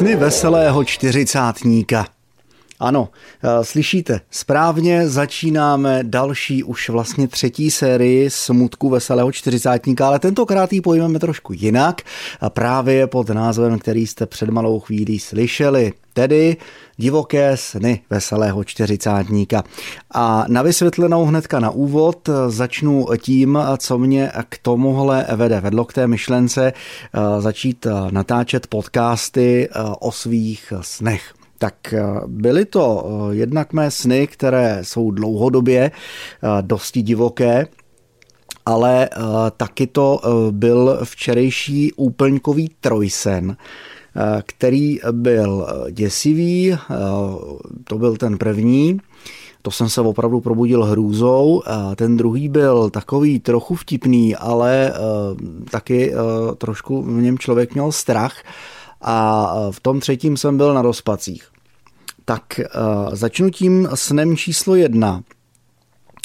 Sny veselého čtyřicátníka. Ano, eh, slyšíte, správně začínáme další už vlastně třetí sérii Smutku veselého čtyřicátníka, ale tentokrát ji pojmeme trošku jinak právě pod názvem, který jste před malou chvílí slyšeli, tedy Divoké sny veselého čtyřicátníka. A na vysvětlenou hnedka na úvod začnu tím, co mě k tomuhle vede. Vedlo k té myšlence eh, začít eh, natáčet podcasty o svých snech. Tak eh, byly to eh, jednak mé sny, které jsou dlouhodobě eh, dosti divoké, ale taky to byl včerejší úplňkový trojsen, který byl děsivý, to byl ten první, to jsem se opravdu probudil hrůzou. Ten druhý byl takový trochu vtipný, ale taky trošku v něm člověk měl strach. A v tom třetím jsem byl na rozpacích. Tak začnu tím snem číslo jedna.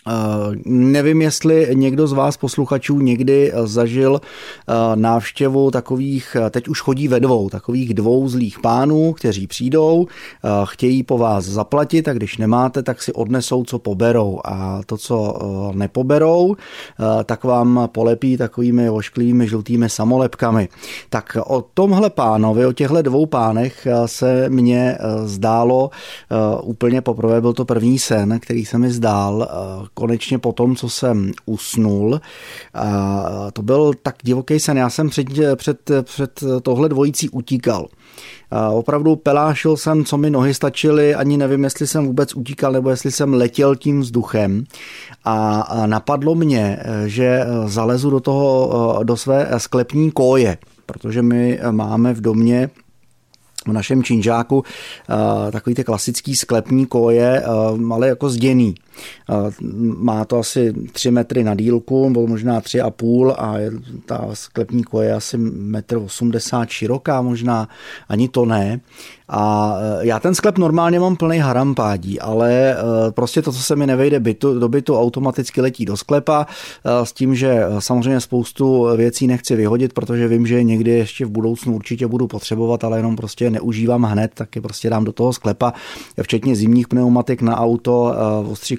Eh, nevím, jestli někdo z vás posluchačů někdy zažil eh, návštěvu takových, eh, teď už chodí ve dvou, takových dvou zlých pánů, kteří přijdou, chtějí po vás zaplatit a když nemáte, tak si odnesou, co poberou a to, co nepoberou, tak vám polepí takovými ošklivými žlutými samolepkami. Tak o tomhle pánovi, o těchto dvou pánech se mně zdálo úplně poprvé, byl to první sen, který se mi zdál konečně po tom, co jsem usnul. A to byl tak divoký sen. Já jsem před, před, před tohle dvojicí utíkal. A opravdu pelášil jsem, co mi nohy stačily, ani nevím, jestli jsem vůbec utíkal, nebo jestli jsem letěl tím vzduchem. A napadlo mě, že zalezu do toho, do své sklepní koje, protože my máme v domě v našem činžáku takový ty klasický sklepní koje, ale jako zděný. Má to asi 3 metry na dílku, nebo možná 3,5 a ta sklepní je asi 1,80 m široká možná, ani to ne. A e, já ten sklep normálně mám plný harampádí, ale e, prostě to, co se mi nevejde bytu, do bytu, automaticky letí do sklepa e, s tím, že samozřejmě spoustu věcí nechci vyhodit, protože vím, že někdy ještě v budoucnu určitě budu potřebovat, ale jenom prostě neužívám hned, tak je prostě dám do toho sklepa, včetně zimních pneumatik na auto, ostří,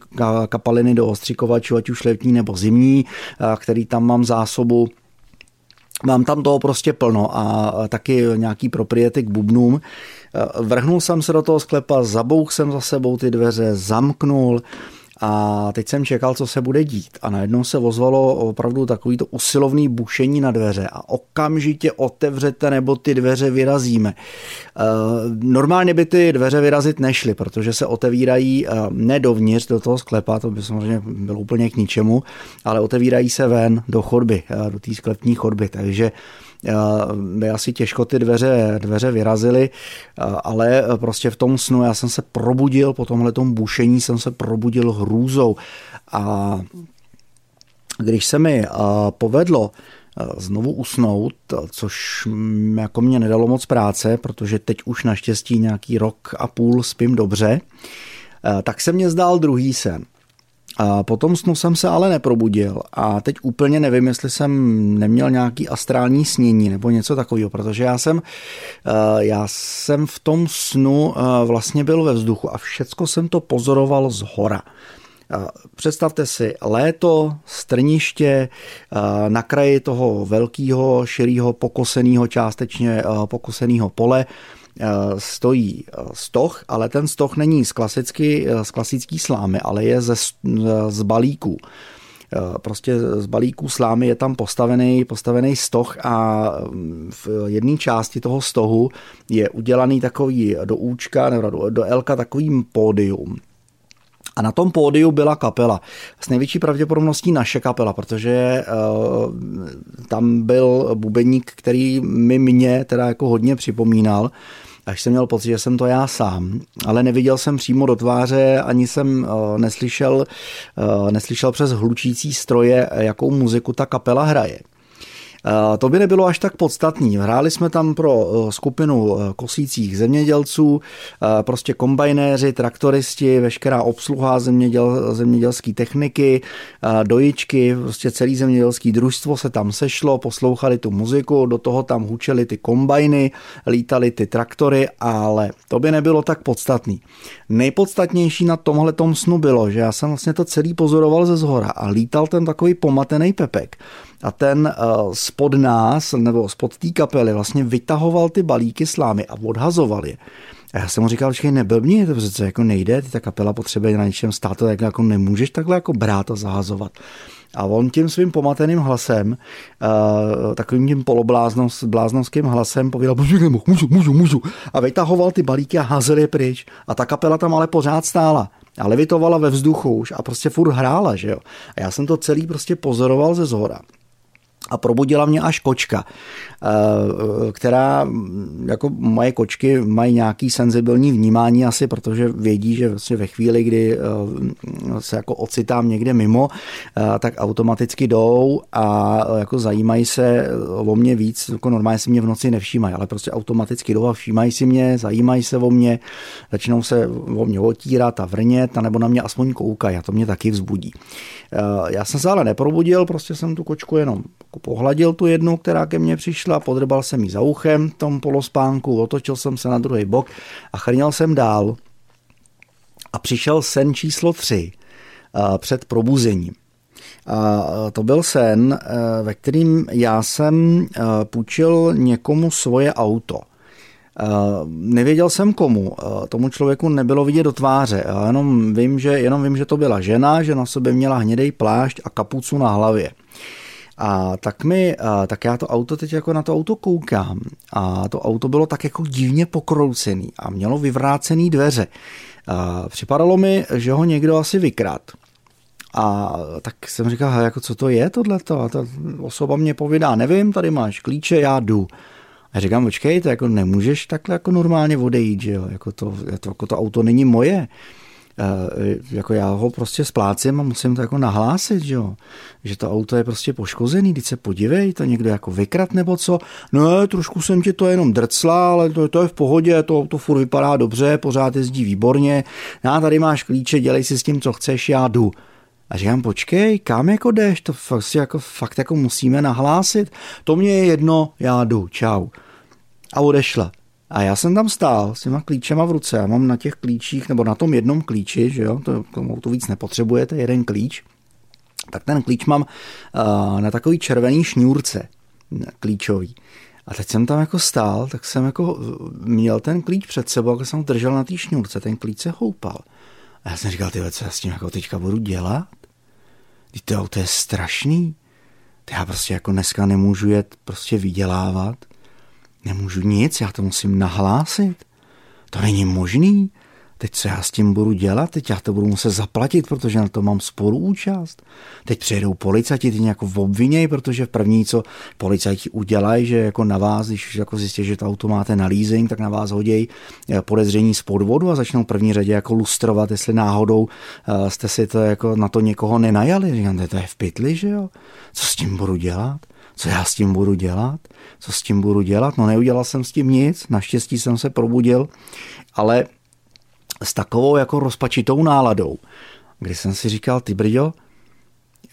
kapaliny do ostřikovačů, ať už letní nebo zimní, který tam mám zásobu. Mám tam toho prostě plno a taky nějaký propriety k bubnům. Vrhnul jsem se do toho sklepa, zabouch jsem za sebou ty dveře, zamknul, a teď jsem čekal, co se bude dít. A najednou se ozvalo opravdu takovýto usilovný bušení na dveře a okamžitě otevřete nebo ty dveře vyrazíme. Eh, normálně by ty dveře vyrazit nešly, protože se otevírají eh, ne dovnitř do toho sklepa, to by samozřejmě bylo úplně k ničemu, ale otevírají se ven do chodby, eh, do té sklepní chodby. Takže by asi těžko ty dveře, dveře vyrazily, ale prostě v tom snu já jsem se probudil, po tomhle bušení jsem se probudil hrůzou a když se mi povedlo znovu usnout, což jako mě nedalo moc práce, protože teď už naštěstí nějaký rok a půl spím dobře, tak se mě zdál druhý sen. A potom snu jsem se ale neprobudil a teď úplně nevím, jestli jsem neměl nějaký astrální snění nebo něco takového, protože já jsem, eh, já jsem v tom snu eh, vlastně byl ve vzduchu a všecko jsem to pozoroval z hora. Eh, představte si léto, strniště, na kraji toho velkého, širého, pokoseného, částečně pokoseného pole stojí eh, stoch, ale ten stoch není z, klasicky, eh, z klasický slámy, ale je ze, z balíků. Prostě z balíků slámy je tam postavený, postavený stoch a mm, v jedné části toho stohu je udělaný takový do účka nebo do, do Elka takovým pódium. A na tom pódiu byla kapela. S největší pravděpodobností naše kapela, protože uh, tam byl bubeník, který mi mě teda jako hodně připomínal až jsem měl pocit, že jsem to já sám, ale neviděl jsem přímo do tváře, ani jsem uh, neslyšel, uh, neslyšel přes hlučící stroje, jakou muziku ta kapela hraje. To by nebylo až tak podstatný. Hráli jsme tam pro skupinu kosících zemědělců, prostě kombajnéři, traktoristi, veškerá obsluha zeměděl, zemědělské techniky, dojičky, prostě celý zemědělský družstvo se tam sešlo, poslouchali tu muziku, do toho tam hučeli ty kombajny, lítali ty traktory, ale to by nebylo tak podstatný. Nejpodstatnější na tomhle snu bylo, že já jsem vlastně to celý pozoroval ze zhora a lítal ten takový pomatený pepek a ten uh, spod nás, nebo spod té kapely vlastně vytahoval ty balíky slámy a odhazoval je. A já jsem mu říkal, že neblbni, to přece jako nejde, ty ta kapela potřebuje na něčem stát, tak jako nemůžeš takhle jako brát a zahazovat. A on tím svým pomateným hlasem, uh, takovým tím polobláznovským hlasem povídal, můžu, můžu, můžu. A vytahoval ty balíky a házel je pryč. A ta kapela tam ale pořád stála. A levitovala ve vzduchu už a prostě furt hrála, že jo. A já jsem to celý prostě pozoroval ze zhora a probudila mě až kočka, eh, která, jako moje kočky, mají nějaký senzibilní vnímání asi, protože vědí, že vlastně ve chvíli, kdy eh, se jako ocitám někde mimo, eh, tak automaticky jdou a jako zajímají se o mě víc, jako normálně si mě v noci nevšímají, ale prostě automaticky jdou a všímají si mě, zajímají se o mě, začnou se o mě otírat a vrnět, nebo na mě aspoň koukají a to mě taky vzbudí. Já jsem se ale neprobudil, prostě jsem tu kočku jenom jako pohladil tu jednu, která ke mně přišla, podrbal jsem jí za uchem tom polospánku, otočil jsem se na druhý bok a chrněl jsem dál. A přišel sen číslo tři před probuzením. A to byl sen, ve kterým já jsem půjčil někomu svoje auto. Nevěděl jsem komu, tomu člověku nebylo vidět do tváře, jenom vím, že, jenom vím, že to byla žena, že na sobě měla hnědej plášť a kapucu na hlavě. A tak mi, tak já to auto teď jako na to auto koukám a to auto bylo tak jako divně pokroucený a mělo vyvrácený dveře. Připadalo mi, že ho někdo asi vykrát. A tak jsem říkal, jako co to je tohleto? A ta osoba mě povídá, nevím, tady máš klíče, já jdu. A říkám, počkej, to jako nemůžeš takhle jako normálně odejít, že jo? Jako to, jako to auto není moje. Eh, jako já ho prostě splácím a musím to jako nahlásit, že jo? že to auto je prostě poškozený, teď se podívej, to někdo jako vykrat nebo co, no trošku jsem ti to jenom drcla, ale to, to je v pohodě, to auto furt vypadá dobře, pořád jezdí výborně, já tady máš klíče, dělej si s tím, co chceš, já jdu. A říkám, počkej, kam jako jdeš, to fakt, jako, fakt jako musíme nahlásit, to mě je jedno, já jdu, čau. A odešla. A já jsem tam stál s těma klíčema v ruce. Já mám na těch klíčích, nebo na tom jednom klíči, že jo, to, tomu to víc nepotřebujete, jeden klíč. Tak ten klíč mám uh, na takový červený šňůrce klíčový. A teď jsem tam jako stál, tak jsem jako měl ten klíč před sebou, jako jsem ho držel na té šňůrce, ten klíč se houpal. A já jsem říkal, ty co já s tím jako teďka budu dělat? Ty to, to je strašný. Ty já prostě jako dneska nemůžu jet prostě vydělávat Nemůžu nic, já to musím nahlásit. To není možný. Teď co já s tím budu dělat? Teď já to budu muset zaplatit, protože na to mám spoluúčast. Teď přijedou policajti, ty nějak obviněj, protože první, co policajti udělají, že jako na vás, když jako zjistí, že to auto máte na leasing, tak na vás hodějí eh, podezření z podvodu a začnou v první řadě jako lustrovat, jestli náhodou eh, jste si to jako na to někoho nenajali. Říkám, to je v pytli, že jo? Co s tím budu dělat? Co já s tím budu dělat, co s tím budu dělat. No neudělal jsem s tím nic, naštěstí jsem se probudil, ale s takovou jako rozpačitou náladou, kdy jsem si říkal, ty brďo,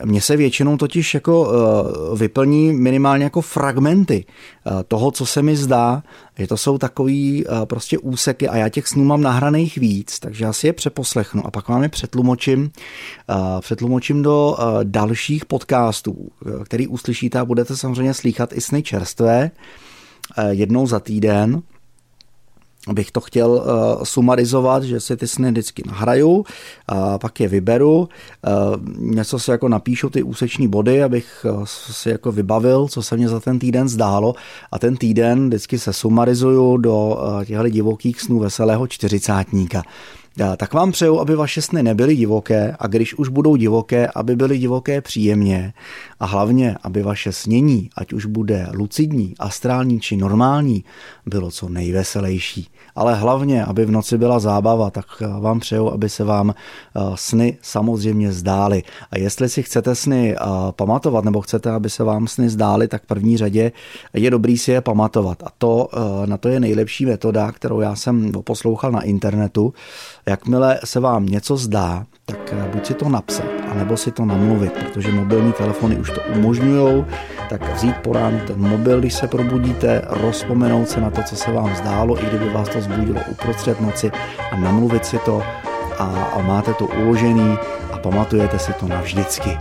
mně se většinou totiž jako uh, vyplní minimálně jako fragmenty uh, toho, co se mi zdá, že to jsou takový uh, prostě úseky a já těch snů mám nahraných víc, takže já si je přeposlechnu a pak vám je přetlumočím, přetlumočím do dalších podcastů, který uslyšíte a budete samozřejmě slýchat i sny čerstvé jednou za týden bych to chtěl uh, sumarizovat, že si ty sny vždycky nahraju, a pak je vyberu, uh, něco si jako napíšu ty úseční body, abych uh, si jako vybavil, co se mě za ten týden zdálo a ten týden vždycky se sumarizuju do uh, těchto divokých snů veselého čtyřicátníka. Tak vám přeju, aby vaše sny nebyly divoké a když už budou divoké, aby byly divoké příjemně a hlavně, aby vaše snění, ať už bude lucidní, astrální či normální, bylo co nejveselější. Ale hlavně, aby v noci byla zábava, tak vám přeju, aby se vám eh, sny samozřejmě zdály. A jestli si chcete sny eh, pamatovat nebo chcete, aby se vám sny zdály, tak v první řadě je dobrý si je pamatovat. A to, eh, na to je nejlepší metoda, kterou já jsem poslouchal na internetu. Jakmile se vám něco zdá, tak buď si to napsat, anebo si to namluvit, protože mobilní telefony už to umožňují, tak vzít po ten mobil, když se probudíte, rozpomenout se na to, co se vám zdálo, i kdyby vás to zbudilo uprostřed noci a namluvit si to a, a máte to uložený a pamatujete si to navždycky.